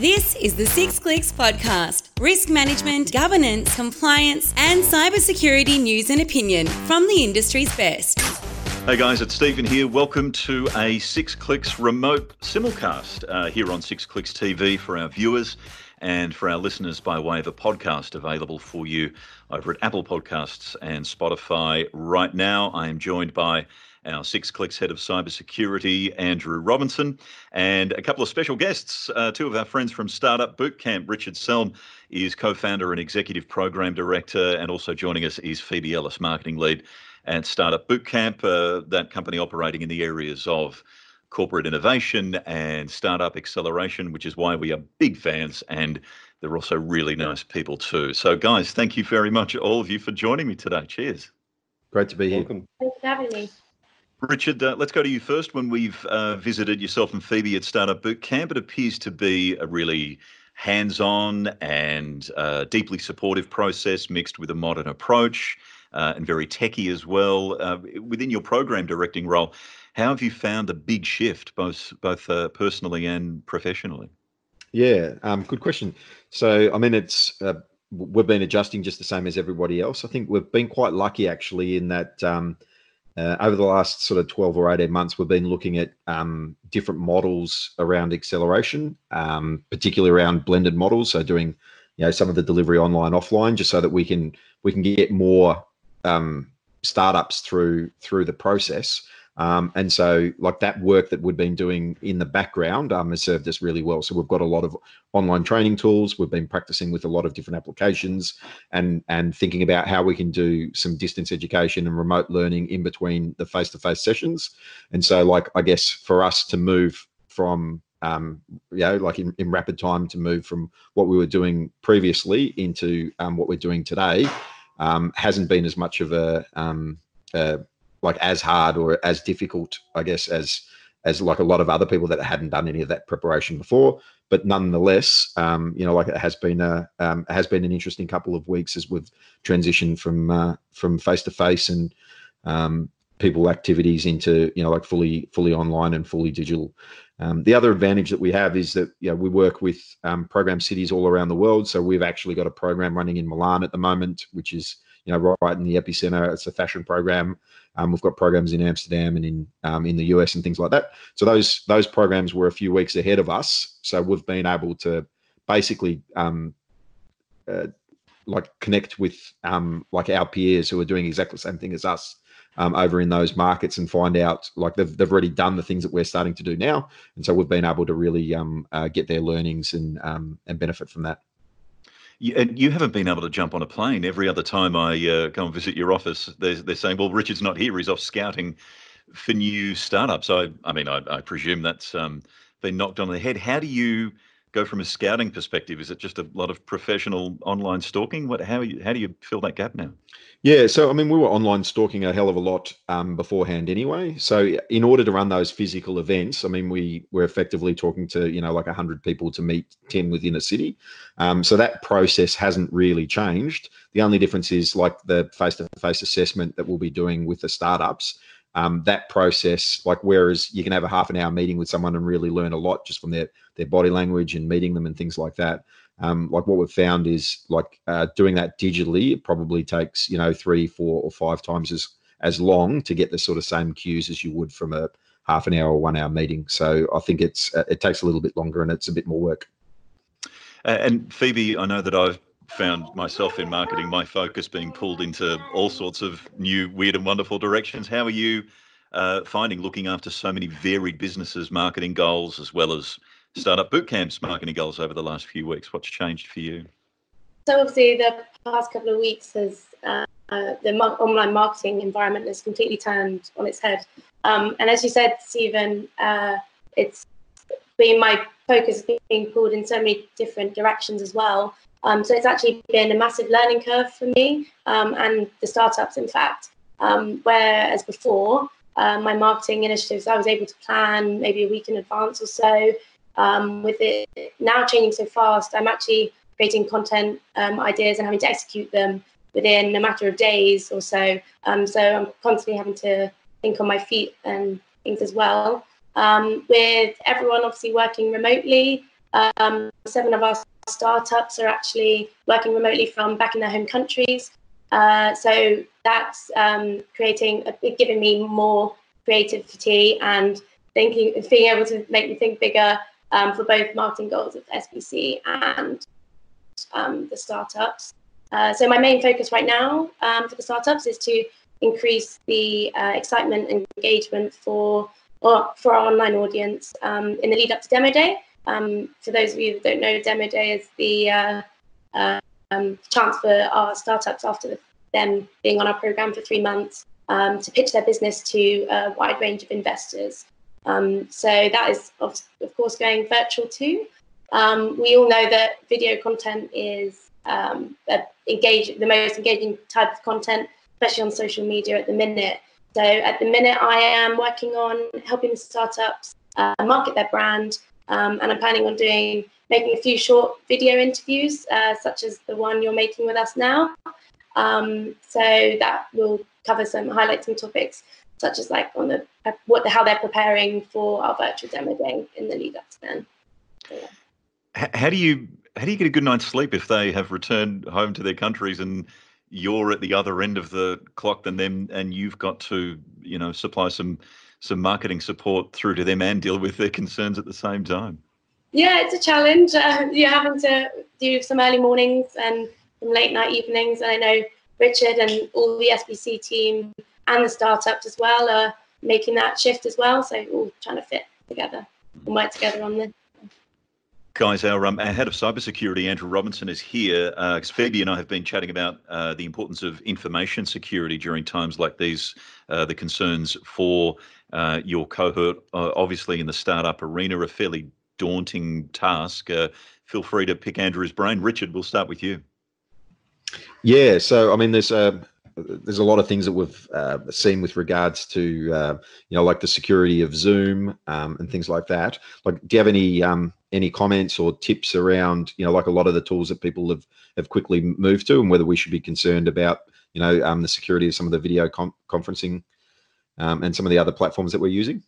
This is the Six Clicks Podcast risk management, governance, compliance, and cybersecurity news and opinion from the industry's best. Hey guys, it's Stephen here. Welcome to a Six Clicks remote simulcast uh, here on Six Clicks TV for our viewers and for our listeners by way of a podcast available for you over at Apple Podcasts and Spotify. Right now, I am joined by our Six Clicks head of cybersecurity, Andrew Robinson, and a couple of special guests. Uh, two of our friends from Startup Bootcamp. Richard Celm is co founder and executive program director, and also joining us is Phoebe Ellis, marketing lead at Startup Bootcamp, uh, that company operating in the areas of corporate innovation and startup acceleration, which is why we are big fans and they're also really nice people too. So, guys, thank you very much, all of you, for joining me today. Cheers. Great to be here. Welcome. Thanks for having me. Richard, uh, let's go to you first. When we've uh, visited yourself and Phoebe at Startup Bootcamp, it appears to be a really hands on and uh, deeply supportive process mixed with a modern approach uh, and very techy as well. Uh, within your program directing role, how have you found the big shift, both, both uh, personally and professionally? Yeah, um, good question. So, I mean, it's we've been adjusting just the same as everybody else. I think we've been quite lucky actually in that. Um, uh, over the last sort of 12 or 18 months, we've been looking at um, different models around acceleration, um, particularly around blended models. So doing, you know, some of the delivery online, offline, just so that we can we can get more um, startups through through the process. Um, and so, like that work that we've been doing in the background um, has served us really well. So we've got a lot of online training tools. We've been practicing with a lot of different applications, and and thinking about how we can do some distance education and remote learning in between the face-to-face sessions. And so, like I guess for us to move from um, you know, like in, in rapid time to move from what we were doing previously into um, what we're doing today um, hasn't been as much of a, um, a like as hard or as difficult, I guess, as as like a lot of other people that hadn't done any of that preparation before. But nonetheless, um, you know, like it has been a um, has been an interesting couple of weeks as we've transitioned from uh, from face to face and um, people activities into you know like fully fully online and fully digital. Um, the other advantage that we have is that you know, we work with um, program cities all around the world. So we've actually got a program running in Milan at the moment, which is you know right in the epicenter. It's a fashion program. Um, we've got programs in Amsterdam and in um, in the US and things like that. So those those programs were a few weeks ahead of us. So we've been able to basically um, uh, like connect with um, like our peers who are doing exactly the same thing as us um, over in those markets and find out like they've, they've already done the things that we're starting to do now and so we've been able to really um, uh, get their learnings and and benefit from that you, and you haven't been able to jump on a plane. Every other time I uh, go and visit your office, they're, they're saying, well, Richard's not here. He's off scouting for new startups. I, I mean, I, I presume that's um, been knocked on the head. How do you go from a scouting perspective? Is it just a lot of professional online stalking? What, how, you, how do you fill that gap now? Yeah, so I mean, we were online stalking a hell of a lot um, beforehand anyway. So in order to run those physical events, I mean, we were effectively talking to you know like hundred people to meet ten within a city. Um, so that process hasn't really changed. The only difference is like the face-to-face assessment that we'll be doing with the startups. Um, that process, like whereas you can have a half an hour meeting with someone and really learn a lot just from their their body language and meeting them and things like that. Um, like what we've found is like uh, doing that digitally it probably takes you know three four or five times as as long to get the sort of same cues as you would from a half an hour or one hour meeting. So i think it's uh, it takes a little bit longer and it's a bit more work. And phoebe i know that i've found myself in marketing my focus being pulled into all sorts of new weird and wonderful directions how are you uh, finding looking after so many varied businesses marketing goals as well as Startup Bootcamp's marketing goals over the last few weeks? What's changed for you? So obviously, the past couple of weeks has uh, the mar- online marketing environment has completely turned on its head. Um, and as you said, Stephen, uh, it's been my focus being pulled in so many different directions as well. Um, so it's actually been a massive learning curve for me um, and the startups, in fact. Um, whereas before, uh, my marketing initiatives, I was able to plan maybe a week in advance or so um, with it now changing so fast, I'm actually creating content um, ideas and having to execute them within a matter of days or so. Um, so I'm constantly having to think on my feet and things as well. Um, with everyone obviously working remotely, Um, seven of our startups are actually working remotely from back in their home countries. Uh, so that's um, creating, a, giving me more creativity and thinking, being able to make me think bigger um, for both marketing goals of SBC and um, the startups. Uh, so my main focus right now um, for the startups is to increase the uh, excitement and engagement for or for our online audience um, in the lead up to demo day. Um, for those of you that don't know, demo day is the uh, um, chance for our startups after the, them being on our program for three months um, to pitch their business to a wide range of investors. Um, so that is of, of course going virtual too. Um, we all know that video content is um, engage, the most engaging type of content, especially on social media at the minute. So at the minute, I am working on helping startups uh, market their brand, um, and I'm planning on doing making a few short video interviews, uh, such as the one you're making with us now. Um, so that will cover some highlight some topics such as like on the what how they're preparing for our virtual demo day in the lead up to then. So, yeah. How do you how do you get a good night's sleep if they have returned home to their countries and you're at the other end of the clock than them, and you've got to you know supply some some marketing support through to them and deal with their concerns at the same time? Yeah, it's a challenge. Uh, you're having to do some early mornings and some late night evenings, and I know Richard and all the SBC team and the startups as well are making that shift as well. So all trying to fit together and work together on this. Guys, our, um, our head of cybersecurity, Andrew Robinson, is here. Uh, Phoebe and I have been chatting about uh, the importance of information security during times like these, uh, the concerns for uh, your cohort, uh, obviously in the startup arena, a fairly daunting task. Uh, feel free to pick Andrew's brain. Richard, we'll start with you. Yeah, so I mean, there's a there's a lot of things that we've uh, seen with regards to uh, you know like the security of Zoom um, and things like that. Like, do you have any um, any comments or tips around you know like a lot of the tools that people have have quickly moved to, and whether we should be concerned about you know um, the security of some of the video com- conferencing um, and some of the other platforms that we're using?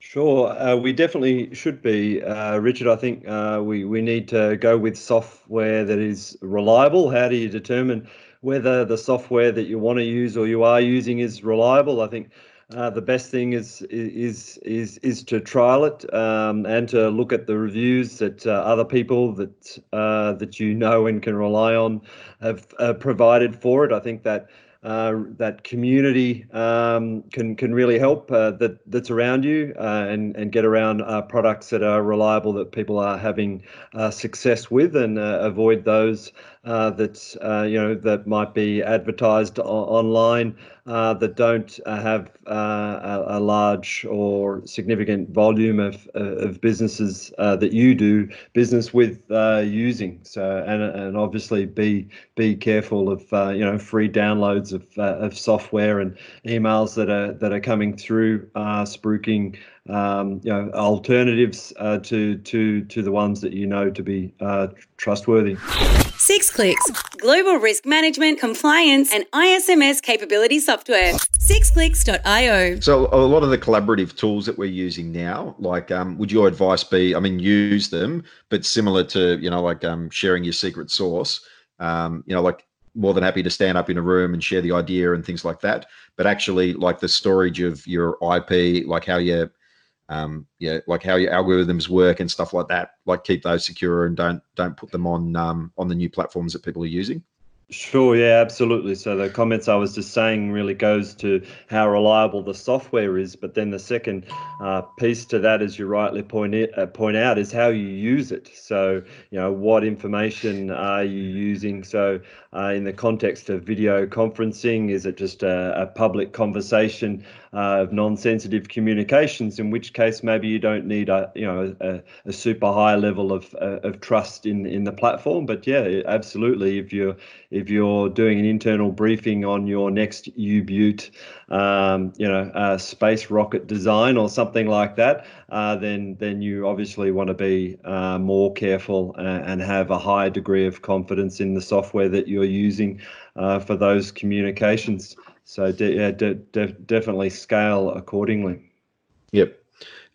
Sure, uh, we definitely should be, uh, Richard. I think uh, we we need to go with software that is reliable. How do you determine whether the software that you want to use or you are using is reliable. I think uh, the best thing is is is is to trial it um, and to look at the reviews that uh, other people that uh, that you know and can rely on have provided for it. I think that that community um, can can really help uh, that that's around you uh, and and get around uh, products that are reliable that people are having uh, success with and uh, avoid those that you know that might be advertised o- online that don't have a, a, large or significant volume of of businesses that you do business with using so and and obviously be be careful of you know free downloads of uh, of software and emails that are that are coming through, uh, spruiking um, you know alternatives uh, to to to the ones that you know to be uh, trustworthy. Clicks, global risk management, compliance, and ISMS capability software. Sixclicks.io. So a lot of the collaborative tools that we're using now, like, um, would your advice be? I mean, use them, but similar to you know, like um, sharing your secret sauce. Um, you know, like more than happy to stand up in a room and share the idea and things like that. But actually, like the storage of your IP, like how you, um, yeah, like how your algorithms work and stuff like that. Like keep those secure and don't don't put them on um, on the new platforms that people are using. Sure, yeah, absolutely. So the comments I was just saying really goes to how reliable the software is, but then the second uh, piece to that, as you rightly point it, uh, point out, is how you use it. So you know what information are you using? So uh, in the context of video conferencing, is it just a, a public conversation uh, of non-sensitive communications? In which case, maybe you don't need a you know a, a super high level of uh, of trust in in the platform. But yeah, absolutely, if you're if you're doing an internal briefing on your next U-Butte, um, you know, uh, space rocket design or something like that, uh, then then you obviously want to be uh, more careful and, and, have a high degree of confidence in the software that you're using uh, for those communications. So de- yeah, de- de- definitely scale accordingly. Yep.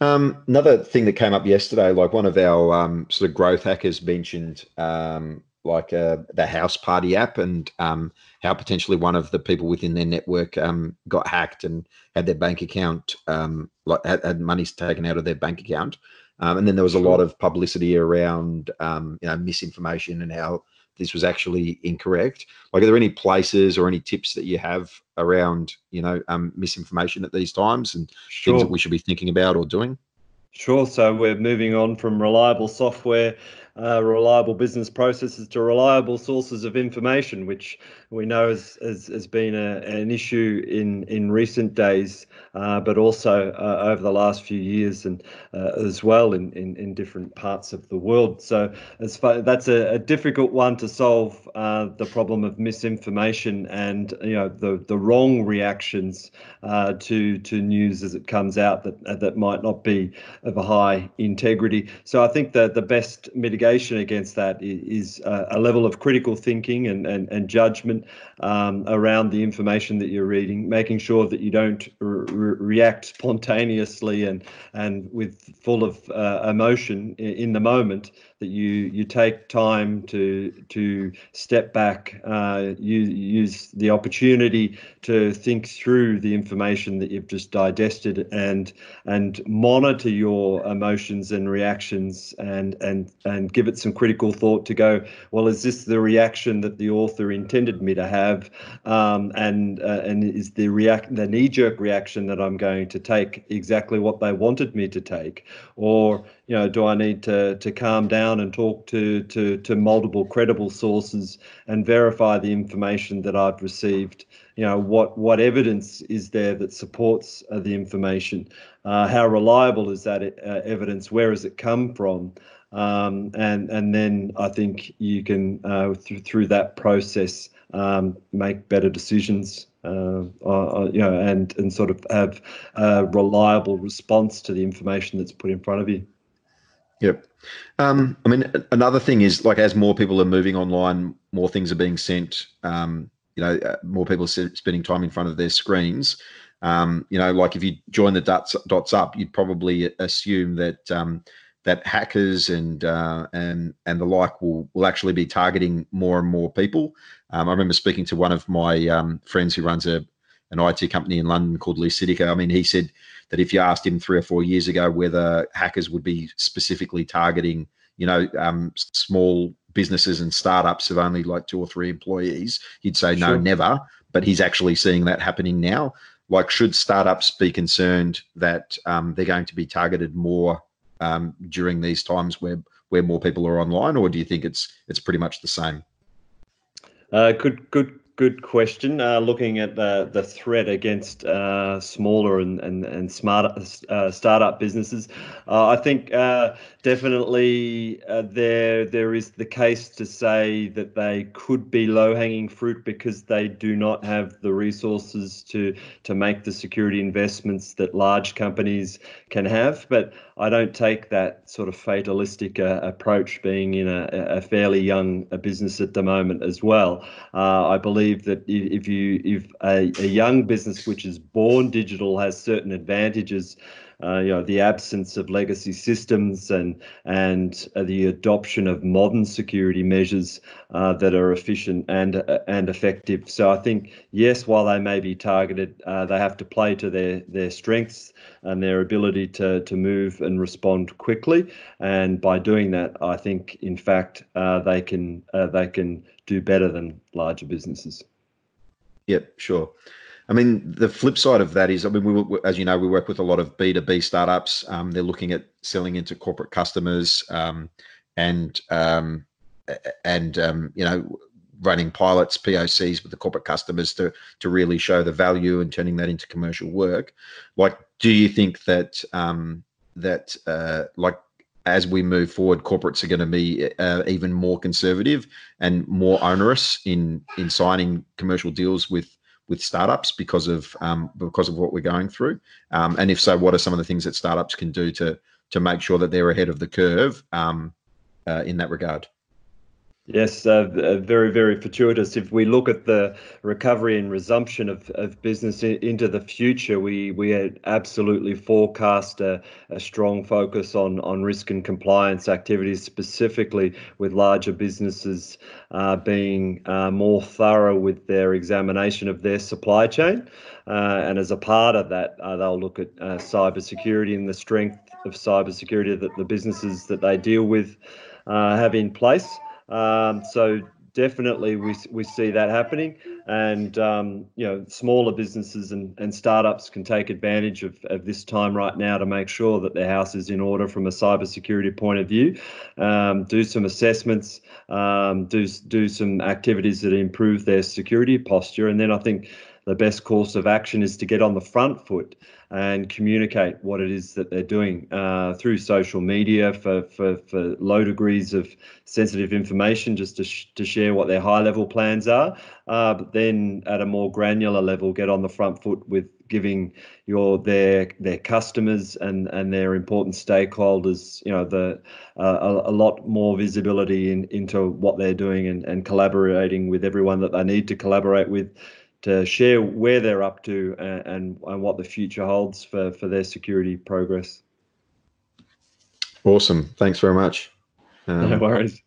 Um, another thing that came up yesterday, like one of our um, sort of growth hackers mentioned, um, like uh, the House Party app, and um, how potentially one of the people within their network um, got hacked and had their bank account, um, like had, had money taken out of their bank account. and then there was a lot of publicity around, you know, misinformation and how this was actually incorrect. Like, are there any places or any tips that you have around, you know, um, misinformation at these times and sure. things that we should be thinking about or doing? Sure. So we're moving on from reliable software uh, reliable business processes to reliable sources of information, which we know has, has, has been a, an issue in, in recent days, uh, but also uh, over the last few years and uh, as well in, in, in different parts of the world. So as far, that's a, a difficult one to solve uh, the problem of misinformation and you know the, the wrong reactions to to news as it comes out that that might not be of a high integrity. So I think that the best mitigation mitigation against that is a level of critical thinking and, and, and judgment um, around the information that you're reading, making sure that you don't re- react spontaneously and, and with full of uh, emotion in the moment, that you you take time to to step back, uh, you use the opportunity to think through the information that you've just digested and and monitor your emotions and reactions and and and give it some critical thought to go well is this the reaction that the author intended me to have? Um, and uh, and is the react the knee jerk reaction that I'm going to take exactly what they wanted me to take? Or you know, do I need to to calm down and talk to to to multiple credible sources and verify the information that I've received? You know, what what evidence is there that supports uh, the information? Uh, how reliable is that uh, evidence? Where has it come from? Um, and and then I think you can uh, th- through that process um, make better decisions. Uh, uh, you know, and and sort of have a reliable response to the information that's put in front of you. Yep. Um, I mean, another thing is like as more people are moving online, more things are being sent. Um, you know, uh, more people are spending time in front of their screens. Um, you know, like if you join the dots dots up, you'd probably assume that um, that hackers and uh, and and the like will will actually be targeting more and more people. Um, I remember speaking to one of my um, friends who runs a an IT company in London called Lucidica. I mean, he said that if you asked him three or four years ago whether hackers would be specifically targeting, you know, um, small businesses and startups of only like two or three employees, he'd say no, never. But he's actually seeing that happening now. Like, should startups be concerned that um, they're going to be targeted more um, during these times where where more people are online, or do you think it's it's pretty much the same? Uh, good, good good question. Uh, looking at the the threat against uh, smaller and and and smart uh, startup businesses, uh, I think uh, definitely uh, there there is the case to say that they could be low hanging fruit because they do not have the resources to to make the security investments that large companies can have. But I don't take that sort of fatalistic approach, being in a, a fairly young business at the moment as well. I believe that if you if a, a young business which is born digital has certain advantages uh, you know the absence of legacy systems and and uh, the adoption of modern security measures uh, that are efficient and uh, and effective. So I think yes, while they may be targeted, uh, they have to play to their their strengths and their ability to to move and respond quickly. And by doing that, I think in fact uh, they can they can do better than larger businesses. Yep, sure. I mean, the flip side of that is, I mean, we, as you know, we work with a lot of B two B startups. Um, they're looking at selling into corporate customers um, and um, and um, you know running pilots, POCs with the corporate customers to to really show the value and turning that into commercial work. Like, do you think that um, that uh, like as we move forward, corporates are going to be uh, even more conservative and more onerous in in signing commercial deals with with startups because of um, because of what we're going through? Um, and if so, what are some of the things that startups can do to to make sure that they're ahead of the curve um, uh, in that regard? Yes, uh, uh, very, very fortuitous. If we look at the recovery and resumption of, of business in, into the future, we we absolutely forecast a, a, strong focus on, on risk and compliance activities, specifically with larger businesses uh, being uh, more thorough with their examination of their supply chain. Uh, and as a part of that, uh, they'll look at cybersecurity and the strength of cybersecurity that the businesses that they deal with have in place. Um, so definitely we, we see that happening. And um, you know smaller businesses and, and startups can take advantage of, of this time right now to make sure that their house is in order from a cybersecurity point of view. Um, do some assessments um, do, do some activities that improve their security posture. And then I think the best course of action is to get on the front foot and communicate what it is that they're doing uh, through social media for, for, for low degrees of sensitive information, just to, sh- to share what their high level plans are. Uh, but then at a more granular level, get on the front foot with giving your their their customers and and their important stakeholders you know the uh, a, a, lot more visibility in, into what they're doing and, and collaborating with everyone that they need to collaborate with to share where they're up to and, and, and what the future holds for, for their security progress. Awesome. Thanks very much. Um, no worries.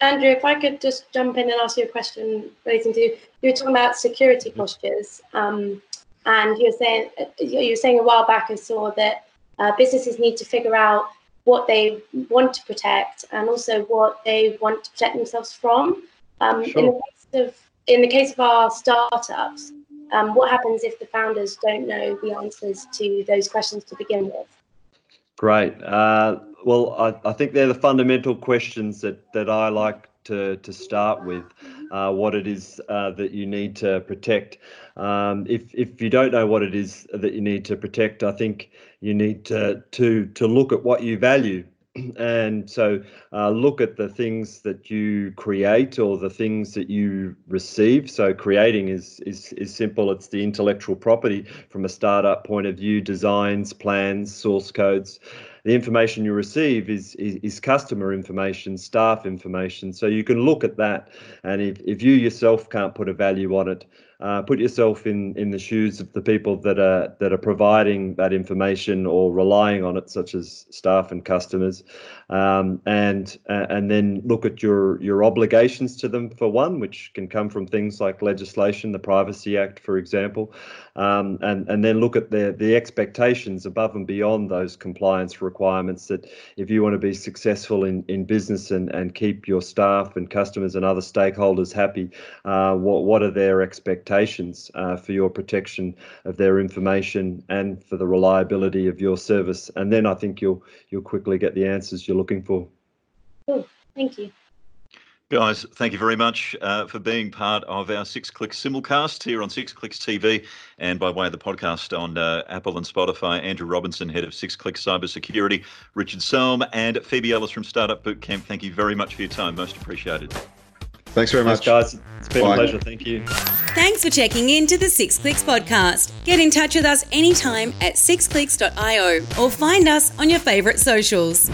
Andrew, if I could just jump in and ask you a question relating to you were talking about security postures, um, and you're saying you were saying a while back I saw that uh, businesses need to figure out what they want to protect and also what they want to protect themselves from. Um, sure. In the case of in the case of our startups, um, what happens if the founders don't know the answers to those questions to begin with? Great. Uh, well, I, I, think they're the fundamental questions that, that I like to, to start with. Uh, what it is uh, that you need to protect. Um, if if you don't know what it is that you need to protect, I think you need to to to look at what you value and so uh, look at the things that you create or the things that you receive. So creating is, is is simple. It's the intellectual property from a startup point of view designs plans source codes the information you receive is, is, is customer information staff information so you can look at that and if, if you yourself can't put a value on it uh, put yourself in in the shoes of the people that are that are providing that information or relying on it, such as staff and customers, um, and uh, and then look at your your obligations to them for one, which can come from things like legislation, the Privacy Act, for example, um, and and then look at the the expectations above and beyond those compliance requirements. Requirements that if you want to be successful in in business and and keep your staff and customers and other stakeholders happy, uh, what what are their expectations? uh, for your protection of their information and for the reliability of your service. And then I think you'll you'll quickly get the answers you're looking for. Cool. Thank you. Guys, thank you very much uh, for being part of our Six Clicks simulcast here on Six Clicks TV and by way of the podcast on uh, Apple and Spotify. Andrew Robinson, head of Six Clicks Cybersecurity, Richard Celm, and Phoebe Ellis from Startup Bootcamp. Thank you very much for your time. Most appreciated. Thanks very much, Thanks, guys. It's been Bye. a pleasure. Thank you. Thanks for checking in to the Six Clicks podcast. Get in touch with us anytime at sixclicks.io or find us on your favourite socials.